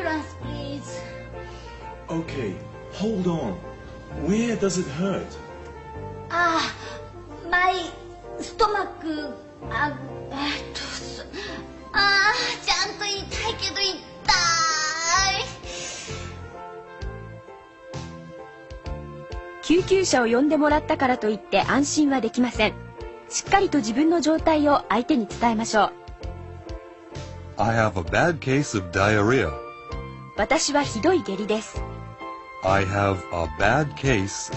ambulance, please. Okay, hold on. Where does it hurt? Ah, my stomach. あ、えっと、すあー、ちゃんと痛いけど痛い。救急車を呼んでもらったからといって安心はできませんしっかりと自分の状態を相手に伝えましょう I have a bad case of diarrhea. 私はひどい下痢です I have a bad case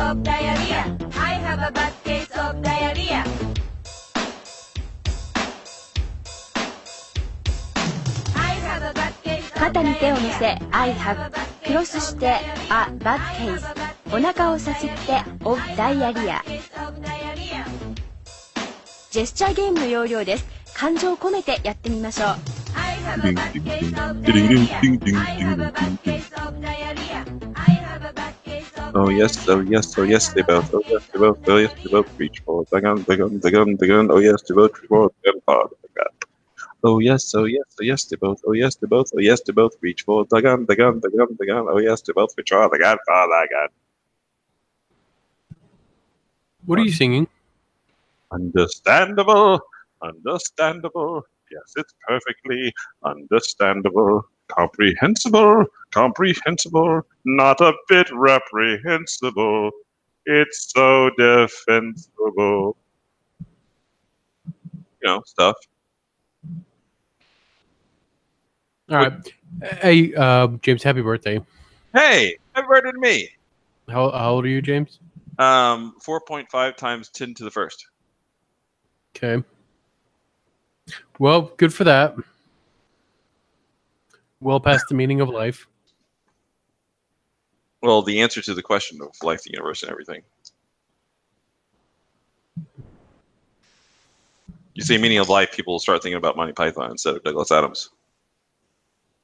of diarrhea. I have a bad case of diarrhea. 肩に手を乗せ I have クロスして A bad case お腹をさすって of diarrhea ジェスチャーゲームの要領です感情を込めてやってみましょう I have a bad case of diarrhea. Oh yes, oh yes, oh yes, they both, oh yes, they both, oh yes, they both reach for the gun, the gun, the gun, the gun, oh yes, they both reach forward. They gun, hard, they gun. Oh yes, oh yes, oh yes, they both, oh yes, they both, oh yes, they both reach forward. They gun, they gun, they gun, they gun, oh yes, they both reach forward. They gun, hard, they gun. What are you singing? Understandable, understandable. Yes, it's perfectly understandable. Comprehensible, comprehensible. Not a bit reprehensible. It's so defensible. You know, stuff. All right. Hey, uh, James, happy birthday. Hey, happy birthday to me. How, how old are you, James? Um, 4.5 times 10 to the first. Okay. Well, good for that. Well past the meaning of life. Well, the answer to the question of life, the universe, and everything. You say meaning of life, people will start thinking about Monty Python instead of Douglas Adams.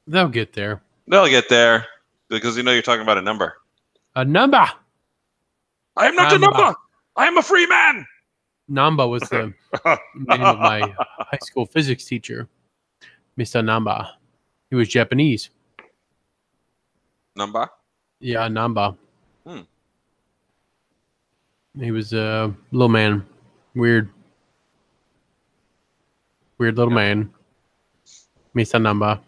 They'll get there. They'll get there because you know you're talking about a number. A number. I am not a Number. I am a free man. Namba was the name of my high school physics teacher, Mr. Namba. He was Japanese. Namba? Yeah, Namba. Hmm. He was a little man. Weird. Weird little man. Mr. Namba.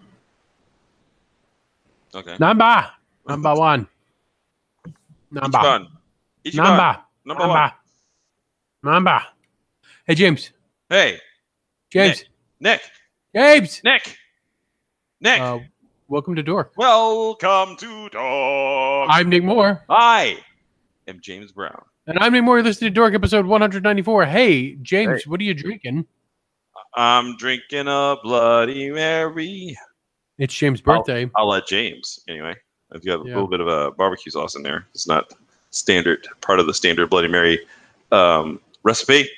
Okay. Namba. Number one. Namba. Ichiban. Ichiban. Namba. Number one. Namba. Namba. Hey, James. Hey, James. Nick. James. Nick. Nick. Uh, welcome to Dorque. Welcome to Dog. I'm Nick Moore. I am James Brown. And I'm Nick Moore. You're listening to Dorque episode 194. Hey, James, what are you drinking? I'm drinking a Bloody Mary. It's James' birthday. I'll let James anyway. I've got a Yeah. little bit of a barbecue sauce in there. It's not standard part of the standard Bloody Mary um, recipe.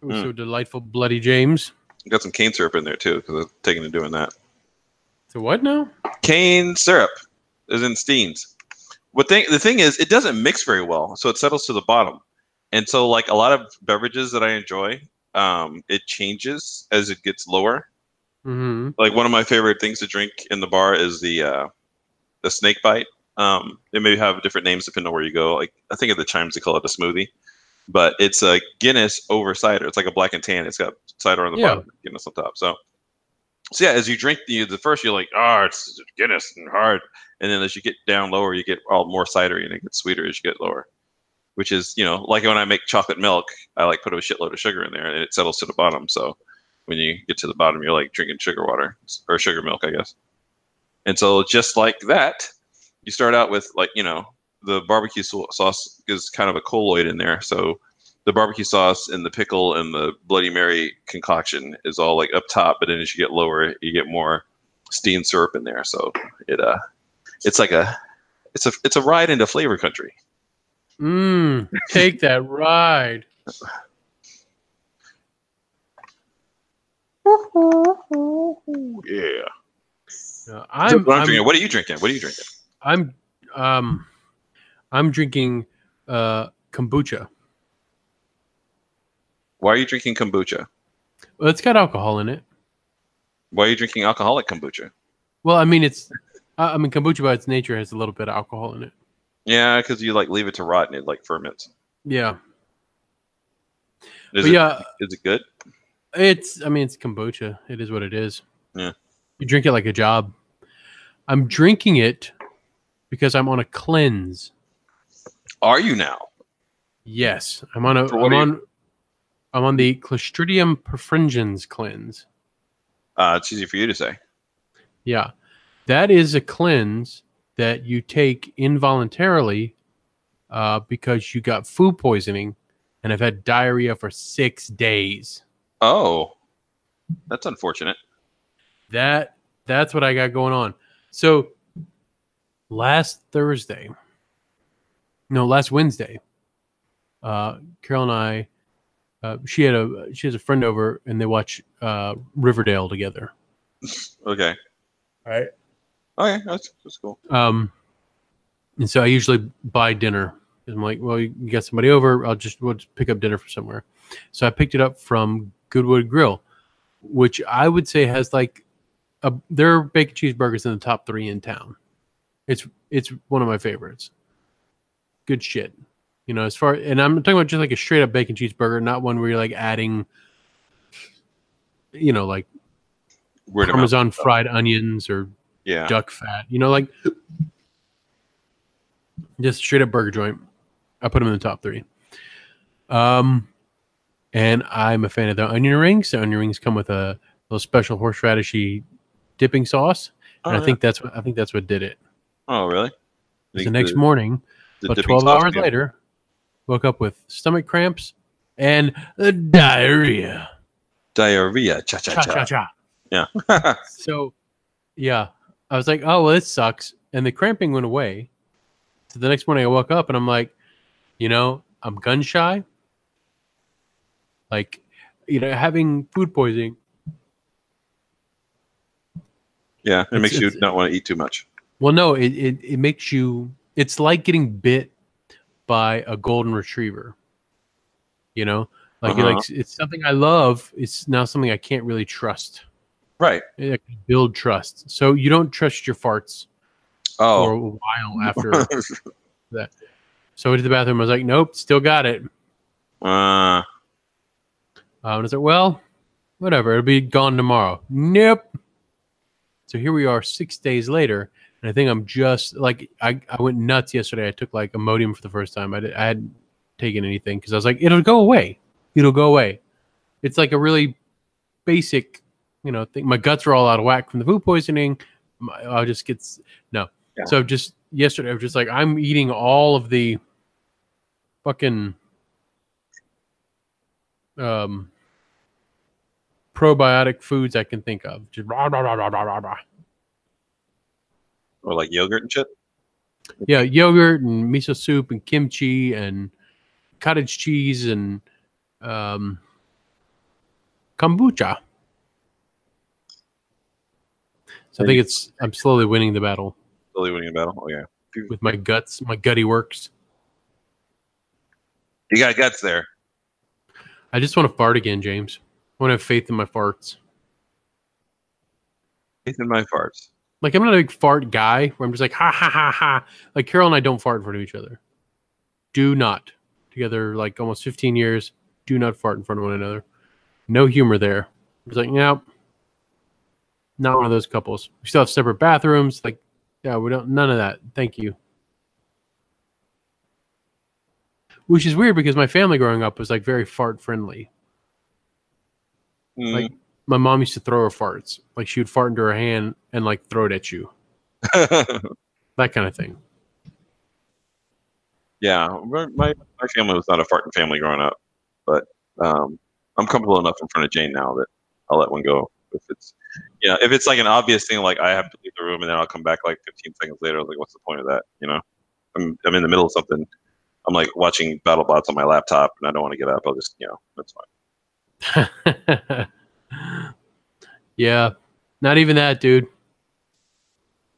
It was Mm. so delightful, Bloody James. Got some cane syrup in there too because I've taken to doing that. So what now? Cane syrup is in Steens. What thing? The thing is, it doesn't mix very well, so it settles to the bottom. And so, like a lot of beverages that I enjoy, um, it changes as it gets lower. Mm-hmm. like one of my favorite things to drink in the bar is the uh, the snake bite. Um, they may have different names depending on where you go. Like I think at the Chimes they call it a smoothie, but it's a Guinness over cider. It's like a black and tan. It's got cider on the Yeah. bottom, Guinness on top. So, so yeah, as you drink the the first, you're like, oh, it's Guinness and hard, and then as you get down lower, you get all more cidery and it gets sweeter as you get lower. Which is, you know, like when I make chocolate milk, I like put a shitload of sugar in there and it settles to the bottom. So when you get to the bottom, you're like drinking sugar water or sugar milk, I guess. And so just like that, you start out with like, you know, the barbecue sau- sauce is kind of a colloid in there. So the barbecue sauce and the pickle and the Bloody Mary concoction is all like up top, but then as you get lower, you get more steamed syrup in there. So it uh it's like a it's a it's a ride into flavor country. Mmm. Take that ride. Yeah. Uh, I'm, what, I'm I'm, drinking. what are you drinking? What are you drinking? I'm, um, I'm drinking uh, kombucha. Why are you drinking kombucha? Well, it's got alcohol in it. Why are you drinking alcoholic kombucha? Well, I mean, it's, I I mean, kombucha by its nature has a little bit of alcohol in it. Yeah, because you like leave it to rot and it like ferments. Yeah, Is but it, yeah, is it good? It's. I mean, it's kombucha. It is what it is. Yeah. You drink it like a job. I'm drinking it because I'm on a cleanse. Are you now? Yes, I'm on a. I'm on. I'm on the Clostridium perfringens cleanse. Uh, it's easy for you to say. Yeah, that is a cleanse that you take involuntarily uh, because you got food poisoning and have had diarrhea for six days. Oh, that's unfortunate. That that's what I got going on. So last Thursday, no, last Wednesday, uh, Carol and I, uh, she had a she has a friend over and they watch uh, Riverdale together. Okay. All right. Okay, that's, that's cool. Um, and so I usually buy dinner. I'm like, well, you got somebody over. I'll just we'll just pick up dinner from somewhere. So I picked it up from Goodwood Grill, which I would say has like a their bacon cheeseburgers in the top three in town. It's it's one of my favorites. Good shit. You know, as far and I'm talking about just like a straight up bacon cheeseburger, not one where you're like adding, you know, like Weird amount. Parmesan fried onions or Yeah. duck fat. You know, like just straight up burger joint. I put them in the top three. Um, and I'm a fan of the onion rings. The onion rings come with a little special horseradishy dipping sauce, and Oh, I yeah. think that's what I think that's what did it. Oh, really? The next morning, the about twelve sauce hours deal. later, woke up with stomach cramps and diarrhea. Diarrhea. Cha cha Cha cha cha. cha. Yeah. So, yeah, I was like, oh, well, this sucks. And the cramping went away. So the next morning I woke up and I'm like, you know, I'm gun shy. Like, you know, having food poisoning. yeah. It It's- makes you not want to eat too much. Well, no, it, it, it makes you, it's like getting bit by a golden retriever. You know, like, Uh-huh. like it's something I love. It's now something I can't really trust. Right. Build trust. So you don't trust your farts for Oh. a while after. That. So I went to the bathroom. I was like, nope, still got it. uh, Um, and I was like, well, whatever. It'll be gone tomorrow. Nope. So here we are six days later. And I think I'm just like, I, I went nuts yesterday. I took like Imodium for the first time. I, did, I hadn't taken anything because I was like, it'll go away. It'll go away. It's like a really basic, you know, thing. My guts are all out of whack from the food poisoning. My, I'll just get, no. Yeah. So just yesterday, I was just like, I'm eating all of the fucking um probiotic foods I can think of. Just rah, rah, rah, rah, rah, rah, or like yogurt and shit. Yeah, yogurt and miso soup and kimchi and cottage cheese and um kombucha. So I think it's I'm slowly winning the battle Slowly winning a battle. Oh yeah. with my guts, my gutty works. You got guts there. I just want to fart again, James. I want to have faith in my farts. Faith in my farts. Like I'm not a big fart guy where I'm just like ha ha ha ha. Like Carol and I don't fart in front of each other. Do not. Together like almost 15 years. Do not fart in front of one another. No humor there. It's like, nope. not one of those couples. We still have separate bathrooms. Like, yeah, we don't none of that. Thank you. Which is weird because my family growing up was like very fart friendly. Mm. Like my mom used to throw her farts. Like she would fart into her hand and like throw it at you. That kind of thing. yeah, my my my family was not a farting family growing up, but um, I'm comfortable enough in front of Jane now that I'll let one go if it's you know if it's like an obvious thing like I have to leave the room and then I'll come back like 15 seconds later. Like, what's the point of that? You know, I'm I'm in the middle of something. I'm like watching BattleBots on my laptop and I don't want to get up. I'll just you know that's fine. yeah. Not even that, dude.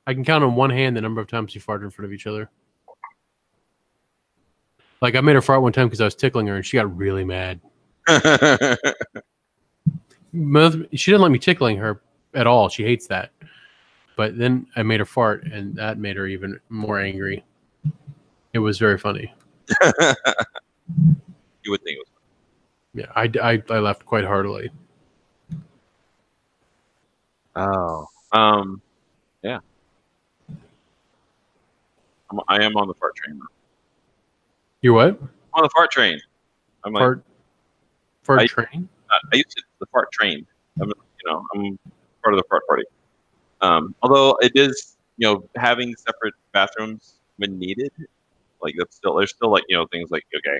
I can count on one hand the number of times we farted in front of each other. Like I made her fart one time because I was tickling her, and she got really mad. She didn't let me tickling her at all. She hates that. But then I made her fart, and that made her even more angry. It was very funny. you would think it was. Yeah, I, I, I laughed quite heartily. Oh. Um. Yeah. I'm, I am on the fart train. You what? I'm on the fart train. I'm like, Fart, fart I- train? I used to the fart train. I'm, you know, I'm part of the fart party. Um, although it is, you know, having separate bathrooms when needed, like that's still there's still like you know things like okay,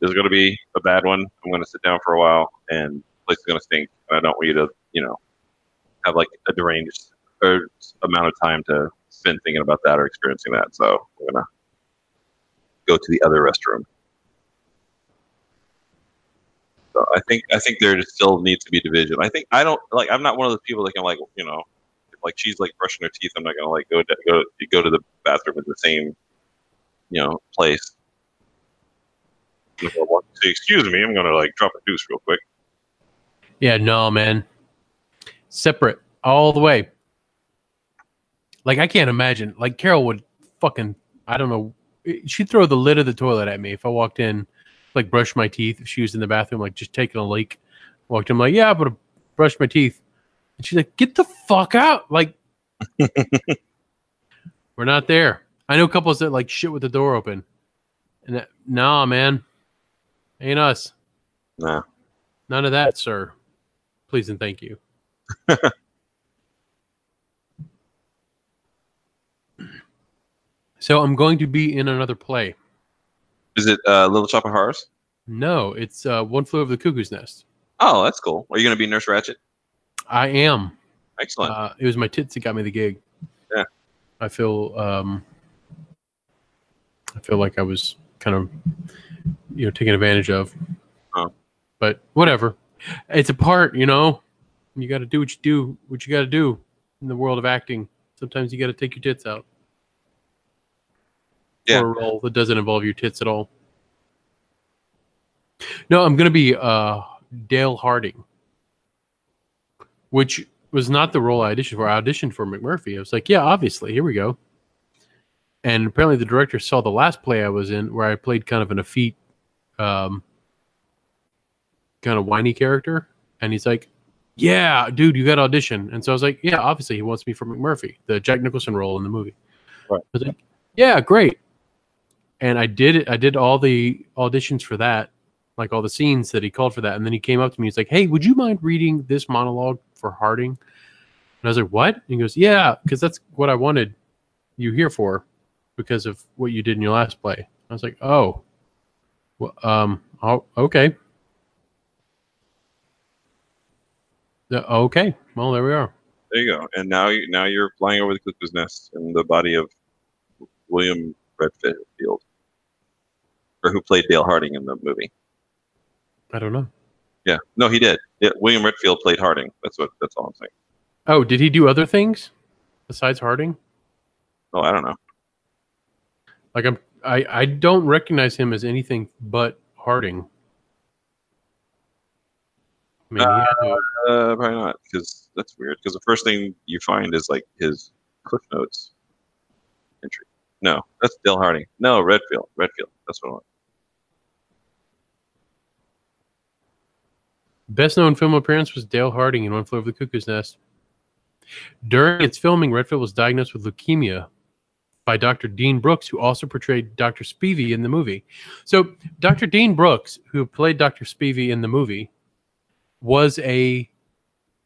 there's going to be a bad one. I'm going to sit down for a while, and the place is going to stink. And I don't want you to, you know, have like a deranged or amount of time to spend thinking about that or experiencing that. So I'm gonna go to the other restroom. So I think I think there still needs to be division. I think I don't like. I'm not one of those people that can like you know, if, like she's like brushing her teeth. I'm not gonna like go to, go go to the bathroom in the same you know place. If I want to say, excuse me, I'm gonna like drop a deuce real quick. Yeah, no, man. Separate all the way. Like I can't imagine. Like Carol would fucking I don't know. She'd throw the lid of the toilet at me if I walked in, like brush my teeth. If she was in the bathroom, like just taking a leak. Walked in, like, yeah, I'm gonna brush my teeth. And she's like, get the fuck out. Like we're not there. I know couples that like shit with the door open. And that, nah, man. Ain't us. Nah. None of that, sir. Please and thank you. so I'm going to be in another play. Is it uh, Little Shop of Horrors? No, it's uh, One Flew Over the Cuckoo's Nest. Oh, that's cool. Are you gonna be Nurse Ratched? I am. Excellent. Uh, it was my tits that got me the gig. Yeah. I feel um, I feel like I was kind of you know taken advantage of. But whatever. It's a part, you know. You got to do what you do, what you got to do in the world of acting. Sometimes you got to take your tits out. Yeah. For a role that doesn't involve your tits at all. No, I'm going to be uh, Dale Harding, which was not the role I auditioned for. I auditioned for McMurphy. I was like, yeah, obviously, here we go. And apparently, the director saw the last play I was in, where I played kind of an effete, um, kind of whiny character, and he's like, "Yeah, dude, you got to audition." And so I was like, "Yeah, obviously, he wants me for McMurphy, the Jack Nicholson role in the movie." Right. I was like, "Yeah, great." And I did it. I did all the auditions for that, like all the scenes that he called for that. And then he came up to me. He's like, "Hey, would you mind reading this monologue for Harding?" And I was like, "What?" And he goes, "Yeah, because that's what I wanted you here for, because of what you did in your last play." I was like, "Oh, well, um, oh, okay, Yeah, okay. Well, there we are." There you go. And now you now you're flying over the cuckoo's nest in the body of William Redfield, or who played Dale Harding in the movie. I don't know. Yeah, no, he did. Yeah, William Redfield played Harding. That's what. That's all I'm saying. Oh, did he do other things besides Harding? Oh, I don't know. Like I'm, I, I don't recognize him as anything but Harding. I mean, had Uh, probably not, because that's weird. Because the first thing you find is like his Cliff Notes entry. No, that's Dale Harding. No, Redfield. Redfield. That's what I want. best known film appearance was Dale Harding in One Flew Over the Cuckoo's Nest. During its filming, Redfield was diagnosed with leukemia by Dr. Dean Brooks, who also portrayed Dr. Spivey in the movie. So, Dr. Dean Brooks, who played Dr. Spivey in the movie, was a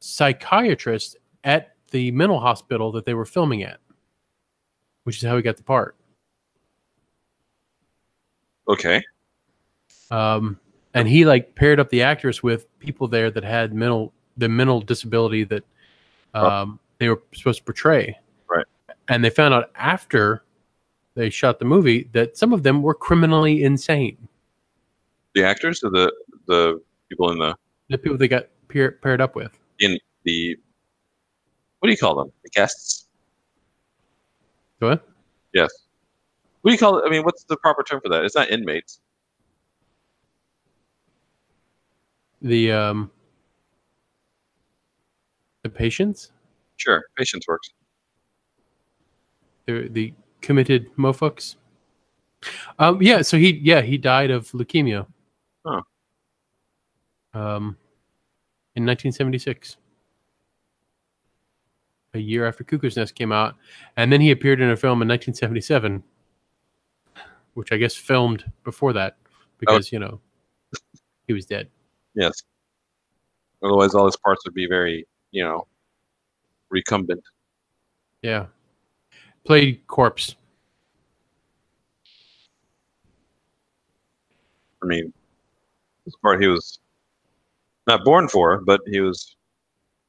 psychiatrist at the mental hospital that they were filming at, which is how he got the part. Okay. um, and he like paired up the actors with people there that had mental the mental disability that um, they were supposed to portray. And they found out after they shot the movie that some of them were criminally insane. The actors or the the people in the The people they got pair, paired up with. in the what do you call them? The guests. What? Yes. What do you call it? I mean, what's the proper term for that? It's not inmates. The um the patients? Sure, patients works. The the committed mofucks? Um yeah, so he yeah, he died of leukemia. Huh. Um in 1976. A year after Cuckoo's Nest came out, and then he appeared in a film in 1977, which I guess filmed before that because, you know, he was dead. Yes. Otherwise, all his parts would be very, you know, recumbent. Yeah. Played corpse. I mean, this part he was not born for, but he was,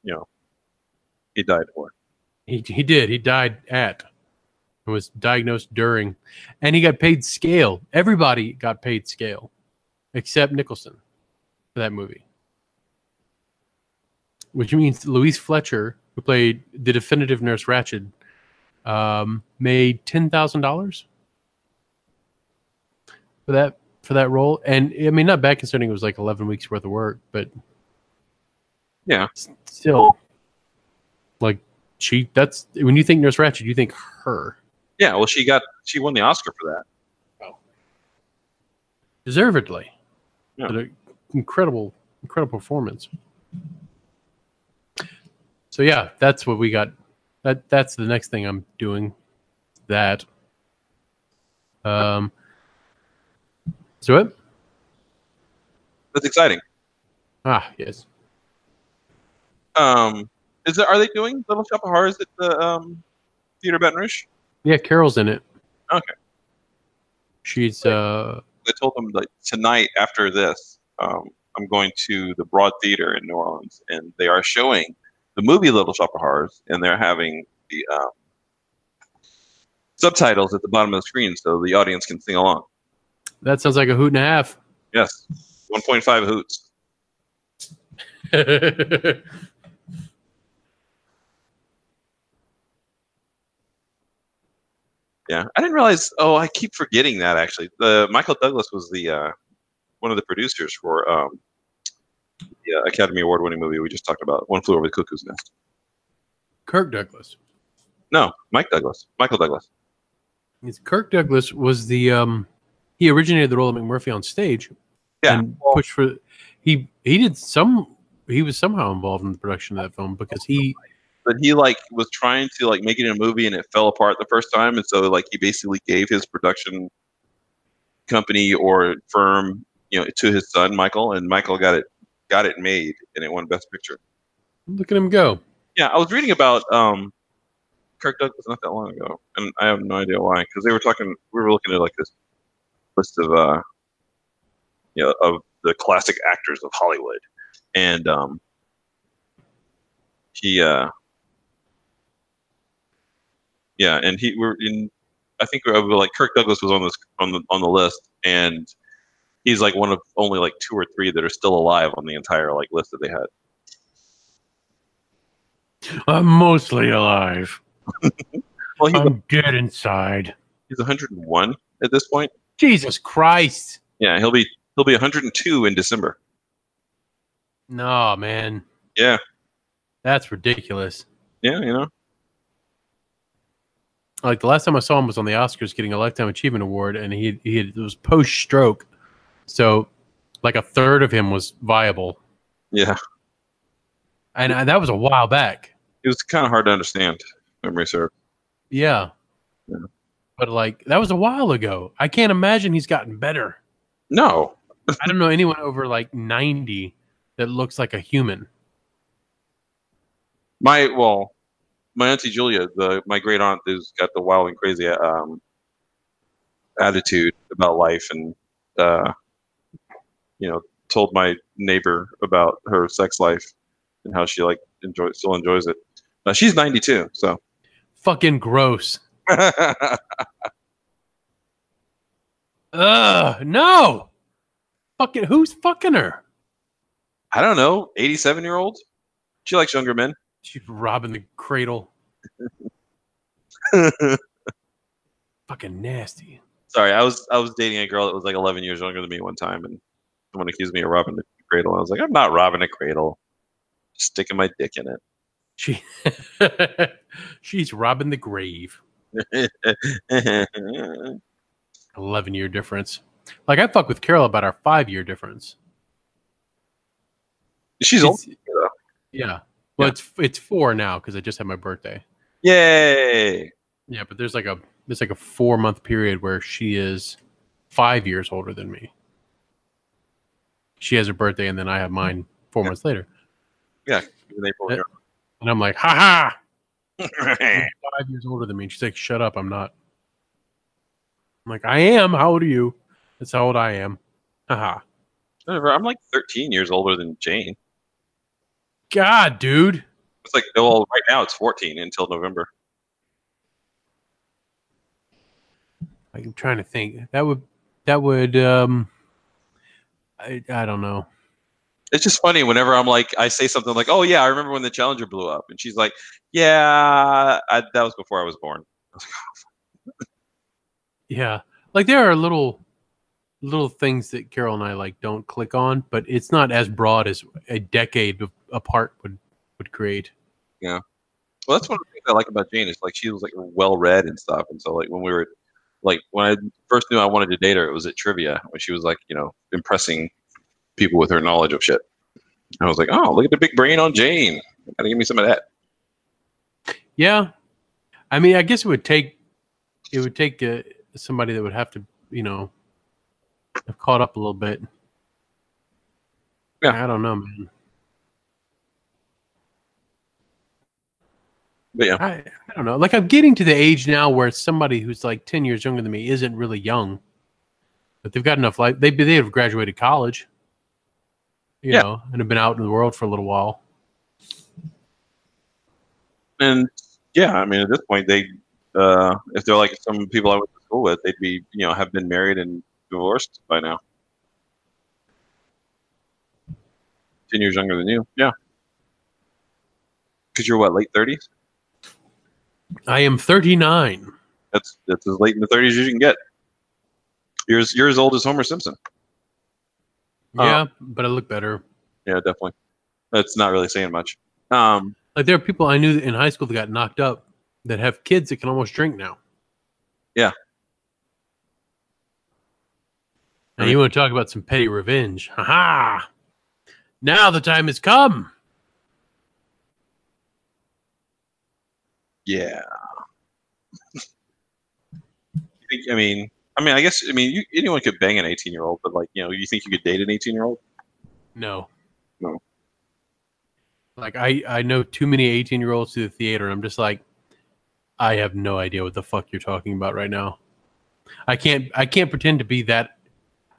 you know, he died for. He he did. He died at and was diagnosed during. And he got paid scale. Everybody got paid scale. Except Nicholson for that movie. Which means Louise Fletcher, who played the definitive Nurse Ratched, um, made ten thousand dollars for that for that role. And I mean not bad considering it was like eleven weeks worth of work, but Yeah. still like she that's when you think Nurse Ratched, you think her. Yeah, well, she got she won the Oscar for that. Deservedly. Yeah. Incredible, incredible performance. So yeah, that's what we got. That that's the next thing I'm doing. That. Um. So it. That's exciting. Ah yes. Um, is it? are they doing Little Shop of Horrors at the um, Theater Baton Rouge? Yeah, Carol's in it. Okay. She's uh. I told them like tonight after this, um, I'm going to the Broad Theater in New Orleans, and they are showing the movie Little Shop of Horrors, and they're having the um, subtitles at the bottom of the screen so the audience can sing along. That sounds like a hoot and a half. Yes, 1.5 hoots. Yeah, I didn't realize. Oh, I keep forgetting that actually. The Michael Douglas was the uh, one of the producers for um, the uh, Academy Award winning movie we just talked about, One Flew Over the Cuckoo's Nest. Kirk Douglas. No, Mike Douglas, Michael Douglas. It's Kirk Douglas was the um. He originated the role of McMurphy on stage. Yeah, and pushed for he he did some he was somehow involved in the production of that film because he but he like was trying to like make it in a movie and it fell apart the first time, and so like he basically gave his production company or firm, you know, to his son Michael, and Michael got it got it made, and it won Best Picture. look at him go. Yeah, I was reading about um, Kirk Douglas not that long ago, and I have no idea why. Because they were talking, we were looking at like this list of, uh, you know, of the classic actors of Hollywood, and um, he, uh, yeah, and he were in. I think like Kirk Douglas was on this on the on the list, and he's like one of only like two or three that are still alive on the entire like list that they had. I'm mostly alive. Well, he's, I'm dead inside. he's 101 at this point. Jesus Christ. Yeah, he'll be he'll be 102 in December. No, man. Yeah, That's ridiculous. yeah, you know. Like the last time I saw him was on the Oscars getting a Lifetime Achievement Award, and he he had, it was post stroke, so like a third of him was viable, Yeah, and I, that was a while back. it was kind of hard to understand. Memory serve. Yeah. Yeah. but like that was a while ago. I can't imagine he's gotten better. No, I don't know anyone over like ninety that looks like a human. my well, my auntie Julia, the my great aunt, who's got the wild and crazy um, attitude about life, and uh, you know, told my neighbor about her sex life and how she like enjoys still enjoys it. Uh, she's 92, so. Fucking gross. Ugh, no. Fucking who's fucking her? I don't know, 87 year old. She likes younger men. She's robbing the cradle. fucking nasty. Sorry, I was I was dating a girl that was like 11 years younger than me one time, and someone accused me of robbing the cradle. I was like, I'm not robbing a cradle, just sticking my dick in it. She she's robbing the grave. 11 year difference. Like I fuck with Carol about our five year difference. She's old. Yeah. Well, it's it's four now because I just had my birthday. Yay! Yeah, but there's like a there's like a four month period where she is five years older than me. She has her birthday, and then I have mine four months later, April, Uh, and I'm like, ha ha, five years older than me. And she's like, shut up, I'm not. I'm like, I am. How old are you? That's how old I am. Haha. I'm like 13 years older than Jane. God, dude. It's like, well, right now it's 14 until November. I'm trying to think. That would that would um I I don't know. It's just funny whenever I'm like, I say something like, "Oh yeah, I remember when the Challenger blew up," and she's like, "Yeah, I, that was before I was born." Like, oh. Yeah. Like there are little little things that Carol and I like don't click on, but it's not as broad as a decade of- apart would would create. Yeah. Well, that's one of the things I like about Jane is like she was like well read and stuff, and so like when we were like when I first knew I wanted to date her, it was at trivia when she was like you know impressing people with her knowledge of shit. I was like, oh, look at the big brain on Jane. Gotta give me some of that. Yeah. I mean, I guess it would take it would take uh, somebody that would have to, you know, have caught up a little bit. Yeah. I don't know, man. But yeah, I, I don't know. Like I'm getting to the age now where somebody who's like 10 years younger than me isn't really young. But they've got enough life. They they have graduated college. You Yeah. know, and have been out in the world for a little while. and yeah, I mean at this point they, uh, if they're like some people I went to school with, they'd be you know have been married and divorced by now. Ten years younger than you, yeah. Because you're what, late thirties? I am 39. That's that's as late in the thirties as you can get. You're as, you're as old as Homer Simpson. Yeah, but I look better. Yeah, definitely. That's not really saying much. Um, Like there are people I knew in high school that got knocked up that have kids that can almost drink now. Yeah. And you want to talk about some petty revenge? Ha ha! Now the time has come. Yeah. I mean, I mean, I guess, I mean, you, anyone could bang an 18 year old, but like, you know, you think you could date an 18 year old? No. No. Like I, I know too many 18 year olds to the theater, and I'm just like, I have no idea what the fuck you're talking about right now. I can't I can't pretend to be that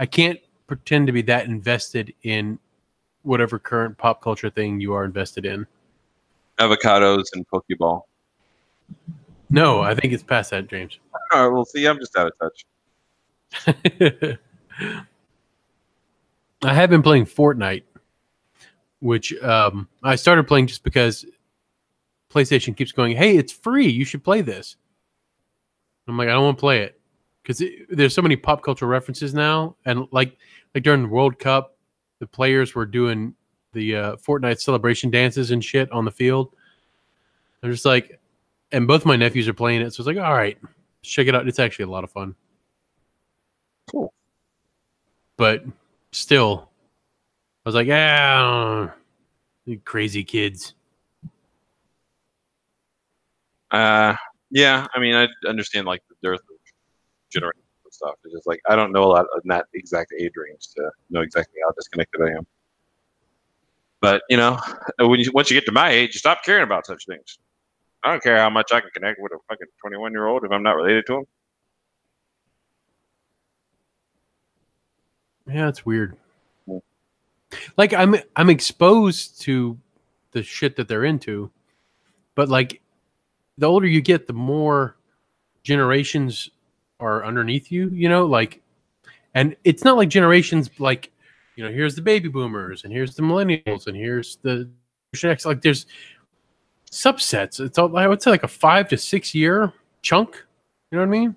I can't pretend to be that invested in whatever current pop culture thing you are invested in. Avocados and Pokeball. No, I think it's past that, James. All right, well, see, I'm just out of touch. I have been playing Fortnite, which um, I started playing just because PlayStation keeps going, "Hey, it's free. You should play this." I'm like, I don't want to play it because there's so many pop culture references now, and like like during the World Cup, the players were doing the uh, Fortnite celebration dances and shit on the field. I'm just like, and both my nephews are playing it, so it's like, all right, check it out. It's actually a lot of fun. Cool. But still, I was like, ah, you crazy kids. Uh, yeah, I mean, I understand like the dearth of generation and stuff. It's just like I don't know a lot in that exact age range to know exactly how disconnected I am. But you know, when you once you get to my age, you stop caring about such things. I don't care how much I can connect with a fucking twenty-one year old if I'm not related to him. Yeah, it's weird. Yeah. Like I'm I'm exposed to the shit that they're into, but like the older you get, the more generations are underneath you, you know, like and it's not like generations like, you know, here's the baby boomers and here's the millennials and here's the Like there's subsets. It's all I would say like a five to six year chunk. You know what I mean?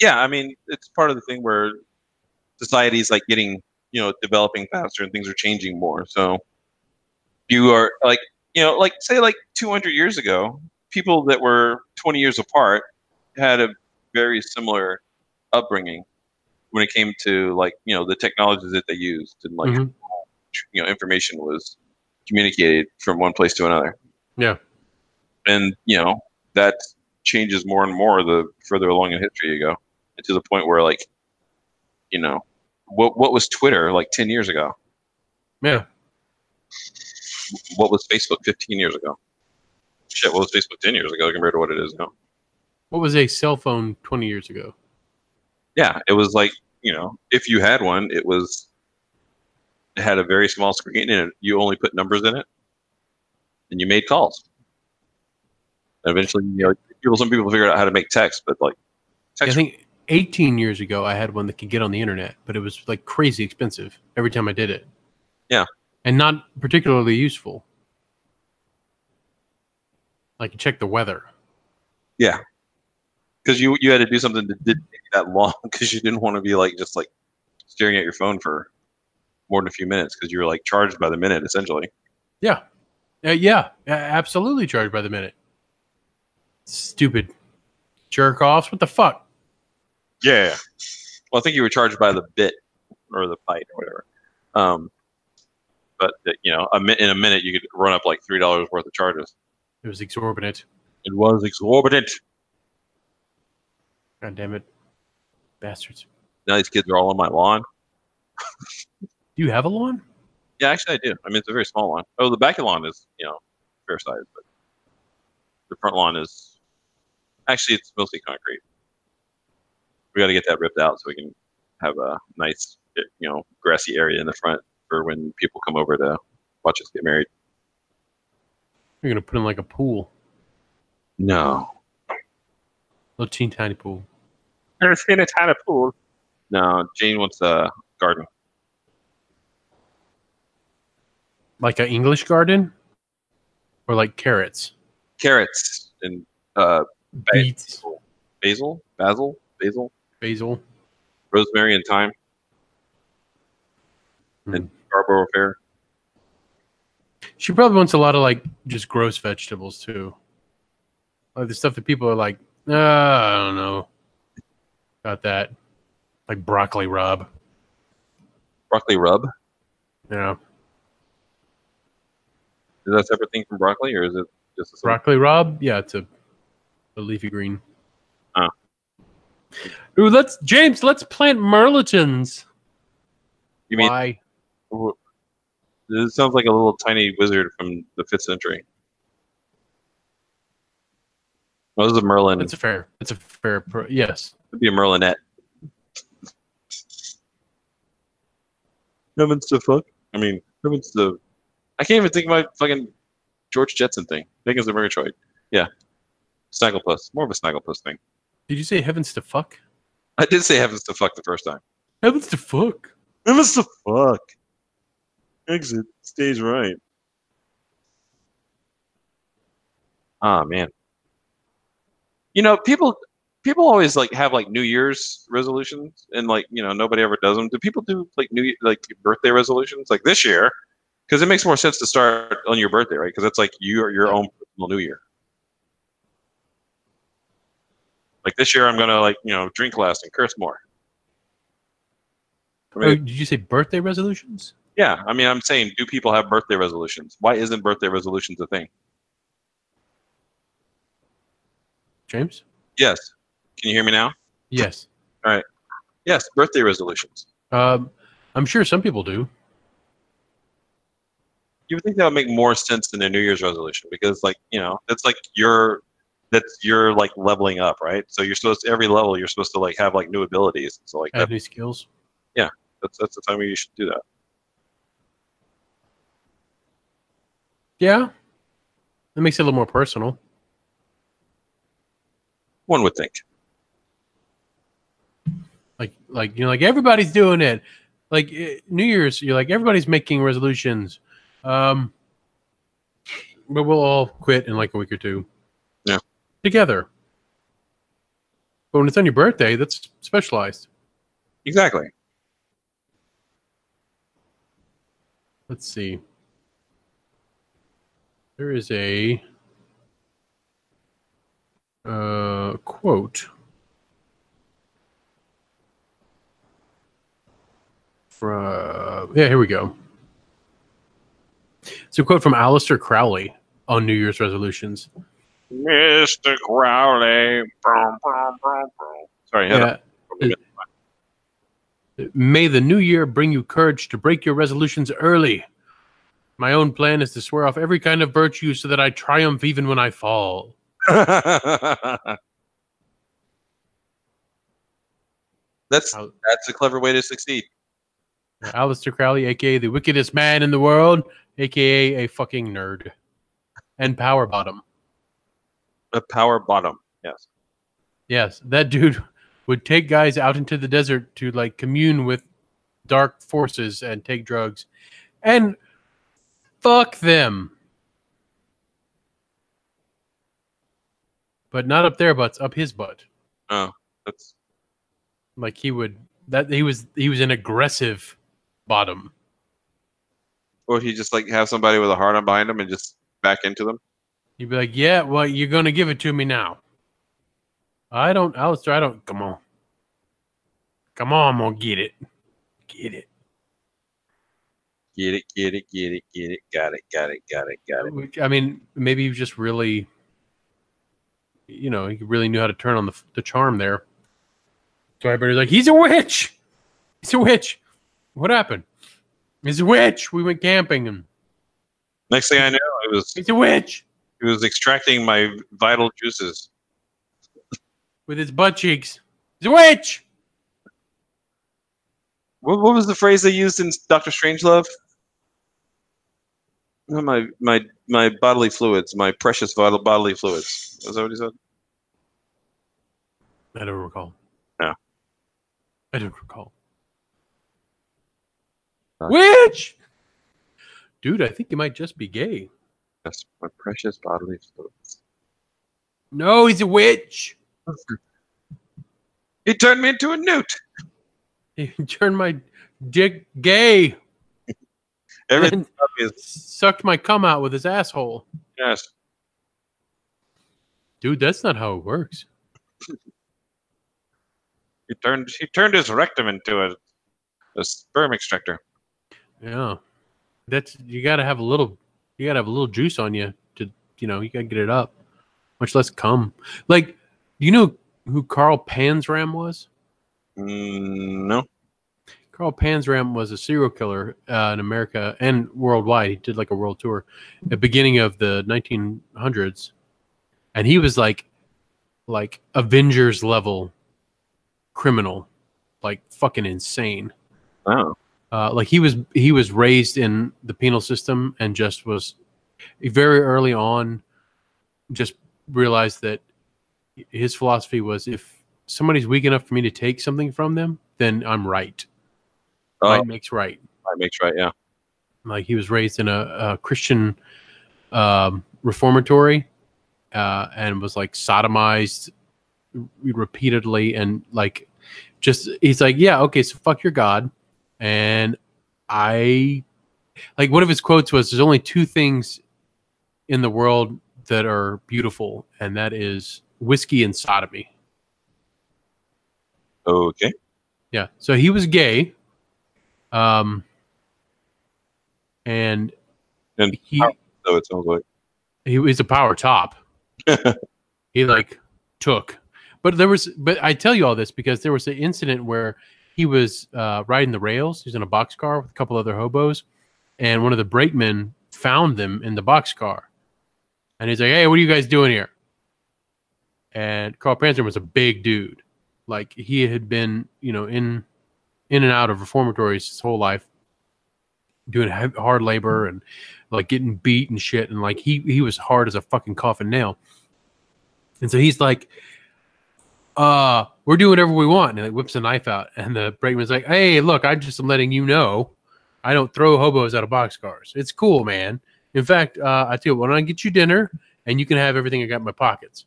yeah, I mean, it's part of the thing where society's like getting, you know, developing faster and things are changing more. So you are like, you know, like say like 200 years ago, people that were 20 years apart had a very similar upbringing when it came to like, you know, the technologies that they used and like, Mhm. you know, information was communicated from one place to another. Yeah. And, you know, that changes more and more the further along in history you go. And to the point where like, you know, what what was Twitter like 10 years ago? Yeah. What was Facebook 15 years ago? Shit, what was Facebook 10 years ago compared to what it is now? What was a cell phone 20 years ago? Yeah, it was like, you know, if you had one, it was it had a very small screen and you only put numbers in it and you made calls. And eventually, you know, people some people figured out how to make text, but like I think 18 years ago, I had one that could get on the internet, but it was like crazy expensive every time I did it. Yeah. And not particularly useful. Like you check the weather. Yeah, because you you had to do something that didn't take that long because you didn't want to be like just like staring at your phone for more than a few minutes because you were like charged by the minute essentially. Yeah. Uh, yeah. Absolutely charged by the minute. Stupid jerk offs. What the fuck? Yeah. Well, I think you were charged by the bit or the byte or whatever. Um, but uh, you know, in a minute you could run up like three dollars worth of charges. It was exorbitant. It was exorbitant. God damn it. Bastards. Now these kids are all on my lawn. Do you have a lawn? Yeah, actually I do. I mean, it's a very small lawn. Oh, the back of the lawn is you know fair size, but the front lawn is actually it's mostly concrete. We got to get that ripped out so we can have a nice eh, you know grassy area in the front for when people come over to watch us get married. You're going to put in like a pool. No, little teeny tiny pool. never seen a tiny pool. No, Jane wants a garden. Like an English garden? Or like carrots? Carrots and uh, Beets? basil, basil, basil, Basil? rosemary, and thyme, Hmm. and Scarborough Fair. She probably wants a lot of like just gross vegetables too. Like the stuff that people are like, uh, I don't know about that. Like broccoli rabe. Broccoli rabe. Yeah. Is that a separate thing from broccoli, or is it just a? Broccoli rabe? Yeah, it's a, a leafy green. Oh. Ooh, let's James, let's plant merlotins. You mean Why? this sounds like a little tiny wizard from the fifth century? What is a merlin? It's a fair. It's a fair. Pro- yes. It'd be a merlinette. Heavens to fuck. I mean, heavens to. I can't even think of my fucking George Jetson thing. I think it's a Murgatroyd. Yeah. Snagglepuss. More of a Snagglepuss thing. Did you say heavens to fuck? I did say heavens to fuck the first time. Heavens to fuck. Heavens to fuck. Exit stays right. Ah man. You know, people people always like have like New Year's resolutions and like, you know, nobody ever does them. Do people do like new Ye- like birthday resolutions like this year? Cuz it makes more sense to start on your birthday, right? Cuz it's like your your own personal new year. Like this year I'm going to like, you know, drink less and curse more. I mean, Oh, did you say birthday resolutions? yeah, I mean, I'm saying, do people have birthday resolutions? Why isn't birthday resolutions a thing? James? Yes. Can you hear me now? Yes. All right. Yes, birthday resolutions. Um, I'm sure some people do. You would think that would make more sense than a New Year's resolution because, like, you know, that's like your that's your like leveling up, right? So you're supposed to, every level you're supposed to like have like new abilities. So like Have that, new skills. Yeah, that's that's the time where you should do that. Yeah. That makes it a little more personal. One would think. Like, like you know, like everybody's doing it. Like eh, New Year's, you're like everybody's making resolutions. Um, but we'll all quit in like a week or two. Yeah. Together. But when it's on your birthday, that's specialized. Exactly. Let's see. There is a uh, quote from yeah, here we go. It's a quote from Aleister Crowley on New Year's resolutions. Mr. Crowley. Boom, boom, boom, boom. Sorry, head Yeah. May the new year bring you courage to break your resolutions early. My own plan is to swear off every kind of virtue so that I triumph even when I fall. that's that's a clever way to succeed. Aleister Crowley, aka the wickedest man in the world, aka a fucking nerd. And power bottom. A power bottom. Yes. Yes, that dude would take guys out into the desert to like commune with dark forces and take drugs. And fuck them. But not up their butts, up his butt. Oh, that's Like he would that he was he was an aggressive bottom. Or he just like have somebody with a heart on behind him and just back into them. He'd be like, "Yeah, well, you're gonna give it to me now." I don't, Aleister. I don't. Come on, come on, I'm gonna get it, get it. Get it, get it, get it, get it. Got it, got it, got it, got it. Which, I mean, maybe he was just really, you know, he really knew how to turn on the the charm there. So everybody's like, "He's a witch. He's a witch." What happened? He's a witch. We went camping and Next thing I know, it was he's a witch He was extracting my vital juices. with his butt cheeks. He's a witch. What, what was the phrase they used in Doctor Strangelove? My my my bodily fluids, my precious vital bodily fluids. Was that what he said? I don't recall. No. I don't recall. Witch! Dude, I think you might just be gay. Yes, my precious bodily fluids. No, he's a witch. He turned me into a newt. He turned my dick gay Everything and is sucked my cum out with his asshole. yes. Dude, that's not how it works. He turned he turned his rectum into a a sperm extractor. Yeah. That's you gotta have a little you gotta have a little juice on you to you know, you gotta get it up. Much less cum. Like, you know who Carl Panzram was? Mm, no. Carl Panzram was a serial killer uh, in America and worldwide. He did like a world tour at the beginning of the 1900s, and he was like, like Avengers level criminal, like fucking insane. Oh. Uh, like he was he was raised in the penal system and just was very early on just realized that his philosophy was if somebody's weak enough for me to take something from them, then I'm right. Oh, Right makes right. that makes right, yeah. Like he was raised in a, a Christian um, reformatory uh, and was like sodomized repeatedly and like just he's like yeah okay so fuck your god and I like one of his quotes was there's only two things in the world that are beautiful and that is whiskey and sodomy Okay. yeah. So he was gay. Um and And he So it sounds like he was a power top. he like took. But there was but I tell you all this because there was an incident where he was uh, riding the rails. He was in a boxcar with a couple other hobos, and one of the brakemen found them in the boxcar. And he's like, "Hey, what are you guys doing here?" And Carl Panzram was a big dude, like he had been, you know, in in and out of reformatories his whole life, doing hard labor and like getting beat and shit, and like he he was hard as a fucking coffin nail. And so he's like, uh, we're doing whatever we want. And he like whips a knife out. And the brakeman's like, hey, look, I just am letting you know I don't throw hobos out of boxcars. It's cool, man. In fact, uh, I tell you, why don't I get you dinner and you can have everything I got in my pockets?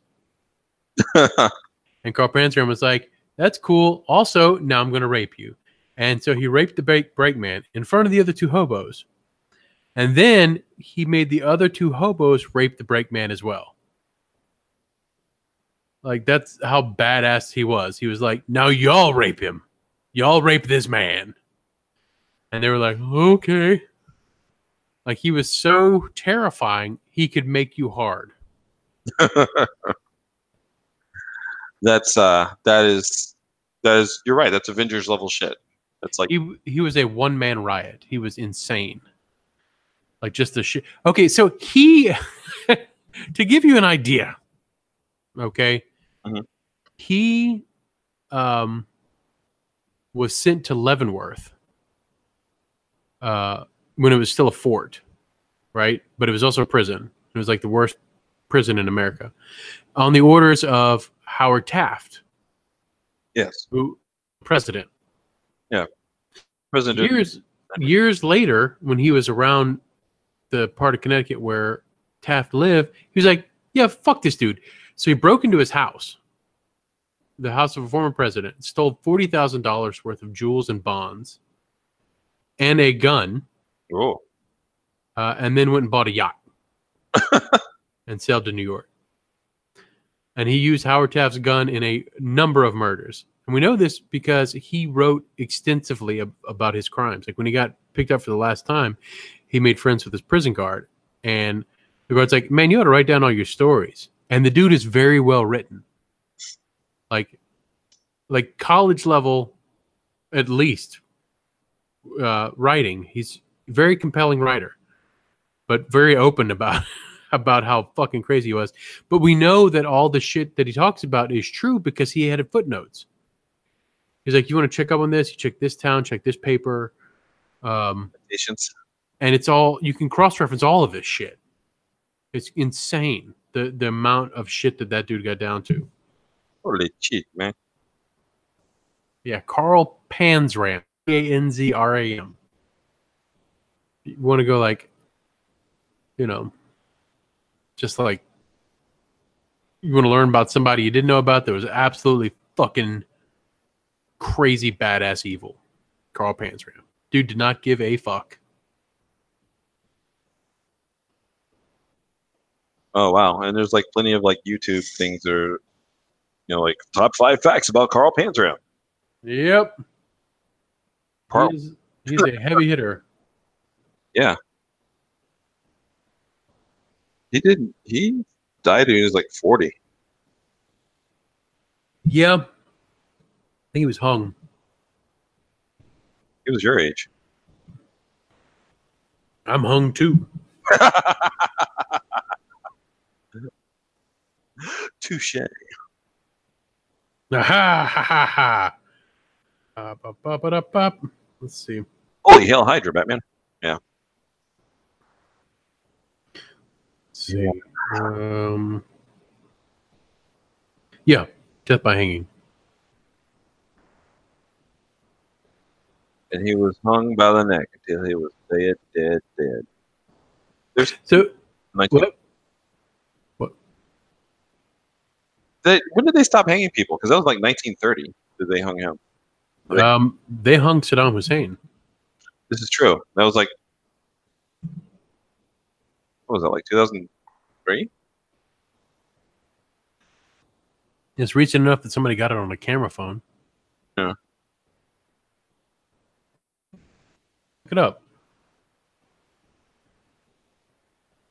And Carl Panzram was like, "That's cool. Also, now I'm going to rape you." And so he raped the brake brakeman in front of the other two hobos. And then he made the other two hobos rape the brakeman as well. Like that's how badass he was. He was like, "Now y'all rape him. Y'all rape this man." And they were like, "Okay." Like he was so terrifying, he could make you hard. That's uh that is that is you're right. That's Avengers level shit. That's like He he was a one man riot. He was insane. Like just the shit. Okay, so he to give you an idea. Okay, Mhm. he um was sent to Leavenworth uh when it was still a fort, right? But it was also a prison. It was like the worst prison in America on the orders of Howard Taft, yes, who president. Yeah, president. years years later, when he was around the part of Connecticut where Taft lived, he was like, "Yeah, fuck this dude." So he broke into his house, the house of a former president, stole forty thousand dollars worth of jewels and bonds, and a gun, Oh, uh, and then went and bought a yacht and sailed to New York. And he used Howard Taft's gun in a number of murders. And we know this because he wrote extensively ab- about his crimes. Like when he got picked up for the last time, he made friends with his prison guard. And the guard's like, man, you ought to write down all your stories. And the dude is very well written. Like, like college level, at least, uh, writing. He's a very compelling writer but very open about about how fucking crazy he was. But we know that all the shit that he talks about is true because he had footnotes. He's like, you want to check up on this? You check this town, check this paper, um, patience. and it's all you can cross reference all of this shit. It's insane the the amount of shit that that dude got down to. Holy cheat, man. Yeah, Carl Panzram, A N Z R A M. You want to go like, you know, just like you want to learn about somebody you didn't know about that was absolutely fucking crazy badass evil. Carl Panzram. Dude did not give a fuck. Oh wow, and there's like plenty of like YouTube things or you know, like top five facts about Carl Panzram. Yep. Carl, He's, he's a heavy hitter. Yeah. He didn't. He died when he was like 40. Yeah. I think he was hung. He was your age. I'm hung too. Touche. Ha ha ha ha. Uh. Let's see. Holy hell, Hydra, Batman. Let's see. Um, yeah, death by hanging. And he was hung by the neck until he was dead, dead, dead. There's So 19 what? What? They, when did they stop hanging people? Because that was like 1930 that they hung him. Um, they hung Saddam Hussein. This is true. That was like, what was that, like 2003? It's recent enough that somebody got it on a camera phone. Yeah. Look it up.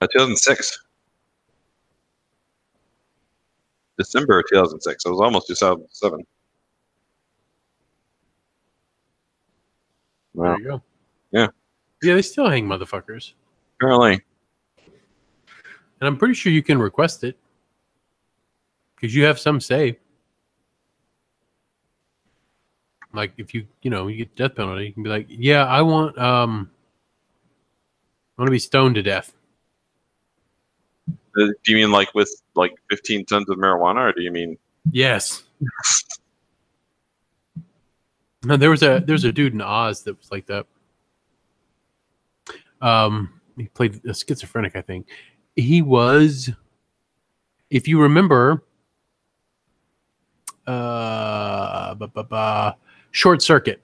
Uh, 2006. December of 2006. It was almost 2007. Wow. There you go. Yeah. Yeah, they still hang motherfuckers. Apparently. And I'm pretty sure you can request it. Because you have some say. Like if you you know, you get death penalty, you can be like, Yeah, I want um I want to be stoned to death. Uh, Do you mean like with like 15 tons of marijuana, or do you mean Yes. No, there was a there was a dude in Oz that was like that. Um, he played a schizophrenic, I think. He was, if you remember, uh, bu- bu- bu- Short Circuit.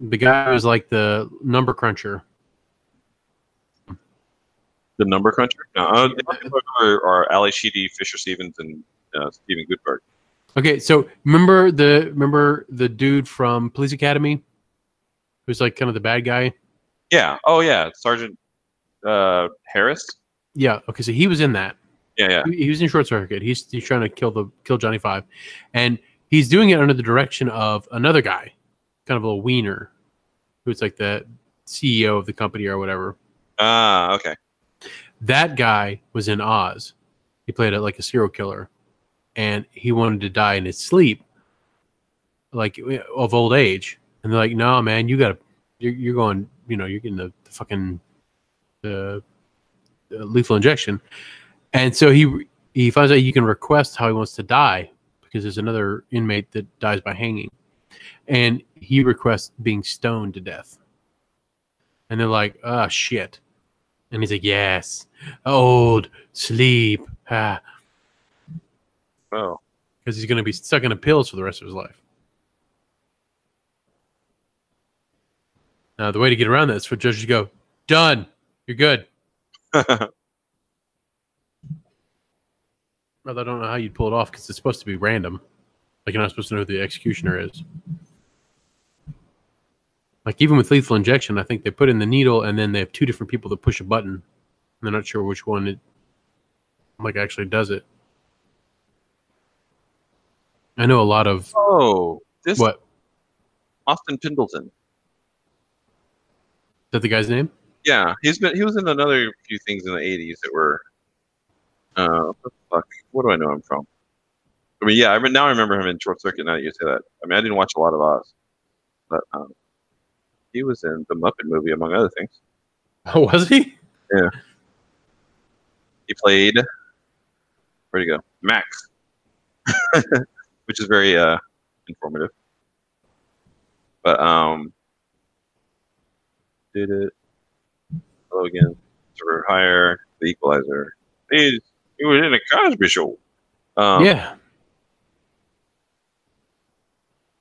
The guy was like the number cruncher. The number cruncher? No, uh, cruncher are Ally Sheedy, Fisher Stevens, and uh, Stephen Goodberg. Okay, so remember the remember the dude from Police Academy, who's like kind of the bad guy. Yeah. Oh, yeah. Sergeant uh, Harris. Yeah. Okay, so he was in that. Yeah, yeah. He, he was in Short Circuit. He's he's trying to kill the kill Johnny Five, and he's doing it under the direction of another guy, kind of a wiener, who's like the CEO of the company or whatever. Ah, okay. That guy was in Oz. He played it like a serial killer, and he wanted to die in his sleep, like of old age. And they're like, "No, man, you gotta, you're, you're going, you know, you're getting the, the fucking the, the lethal injection." And so he he finds out you can request how he wants to die because there's another inmate that dies by hanging, and he requests being stoned to death. And they're like, "Ah, shit." And he's like, "Yes, old sleep," ah, Oh. because he's going to be stuck in a pills for the rest of his life. Now, the way to get around that is for judges to go, "Done, you're good." Well, I don't know how you'd pull it off because it's supposed to be random. Like you're not supposed to know who the executioner is. Like even with lethal injection, I think they put in the needle and then they have two different people that push a button. And they're not sure which one it like actually does it. I know a lot of oh, this what? Austin Pendleton. Is that the guy's name? Yeah, he's been he was in another few things in the '80s that were. Uh, what fuck? What do I know him from? I mean, yeah, I mean, now I remember him in Short Circuit. Now that you say that, I mean, I didn't watch a lot of Oz, but um, he was in the Muppet movie among other things. Oh, was he? Yeah. He played. Where'd he go? Max, which is very uh, informative. But um, did it. Hello again. Hire the Equalizer. He's he was in a Cosby Show. Um, yeah.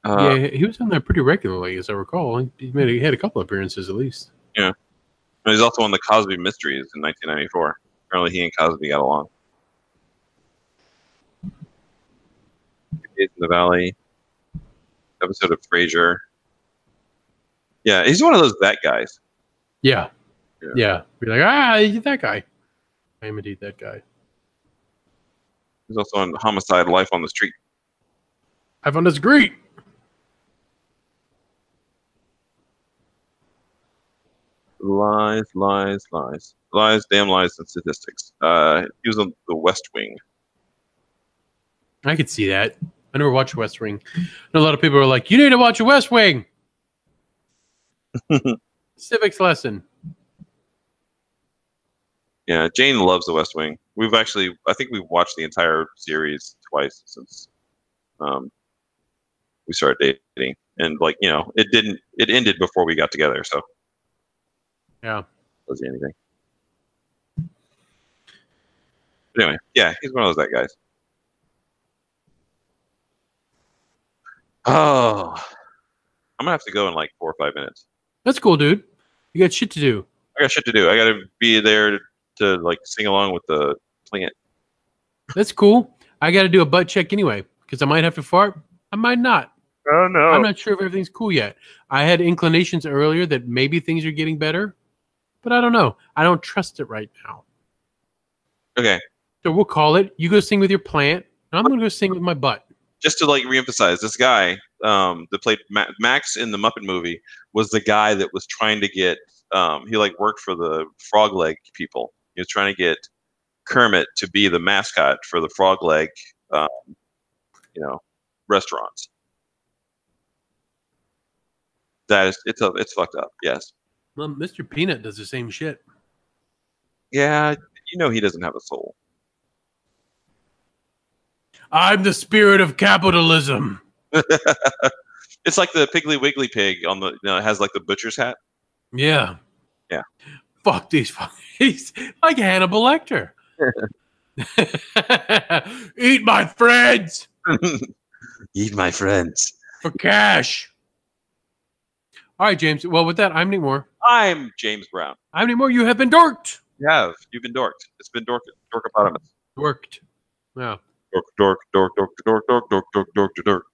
Uh, yeah, he was in there pretty regularly, as I recall. He- made he had a couple appearances at least. Yeah. He's also on the Cosby Mysteries in 1994. Apparently, he and Cosby got along. Days in the Valley. Episode of Frasier. Yeah, he's one of those that guys. Yeah. Yeah. Yeah. Be like, ah, that guy. I am indeed that guy. He's also on Homicide: Life on the Street. I found this great. Lies, lies, lies, lies, damn lies, and statistics. Uh, he was on The West Wing. I could see that. I never watched West Wing. And a lot of people are like, you need to watch a West Wing. Civics lesson. Yeah, Jane loves The West Wing. We've actually, I think we've watched the entire series twice since um, we started dating, and like you know, it didn't, it ended before we got together, so Yeah. doesn't anything. But anyway, yeah, he's one of those that guys. Oh, I'm gonna have to go in like four or five minutes. That's cool, dude. You got shit to do. I got shit to do. I got to be there to, to like sing along with the plant. That's cool. I got to do a butt check anyway because I might have to fart. I might not. Oh no! I'm not sure if everything's cool yet. I had inclinations earlier that maybe things are getting better, but I don't know. I don't trust it right now. Okay, So we'll call it. You go sing with your plant, and I'm going to go sing with my butt. just to like reemphasize, this guy um, that played Ma- Max in the Muppet movie was the guy that was trying to get. Um, he like worked for the Frog Leg people. He was trying to get Kermit to be the mascot for the Frog Leg, um, you know, restaurants. That is, it's a, it's fucked up. Yes. Well, Mr. Peanut does the same shit. Yeah, you know he doesn't have a soul. I'm the spirit of capitalism. it's like the Piggly Wiggly pig on the, you know, it has like the butcher's hat. Yeah. Yeah. Fuck these. fuck- He's like Hannibal Lecter. Eat my friends. Eat my friends. For cash. All right, James. Well, with that, I'm Knick Moore. I'm James Brown. I'm Knick Moore. You have been dorked. You have. You've been dorked. It's been dork dorkopotamus. Dorked. Yeah. Dork, dork, dork, dork, dork, dork, dork, dork, dork, dork.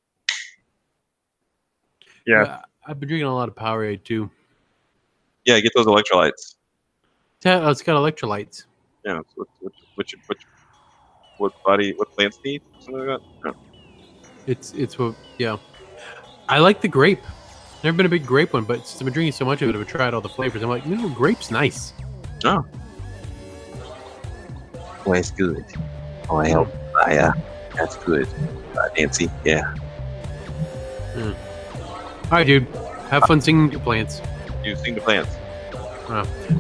Yeah. Uh, I've been drinking a lot of Powerade too. Yeah, get those electrolytes. It's got- oh, it's got electrolytes. Yeah, which, which, which, which, what body, what plants need? Something like that. It's it's what yeah. I like the grape. Never been a big grape one, but since I've been drinking so much of it, I've tried all the flavors. I'm like, know, grape's nice. Oh. Well, it's good. Oh, I help. I, uh, that's good. Uh, Nancy, yeah. All right, dude. Have fun singing to plants. You sing the plants.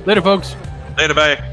Later, folks. Later, bye.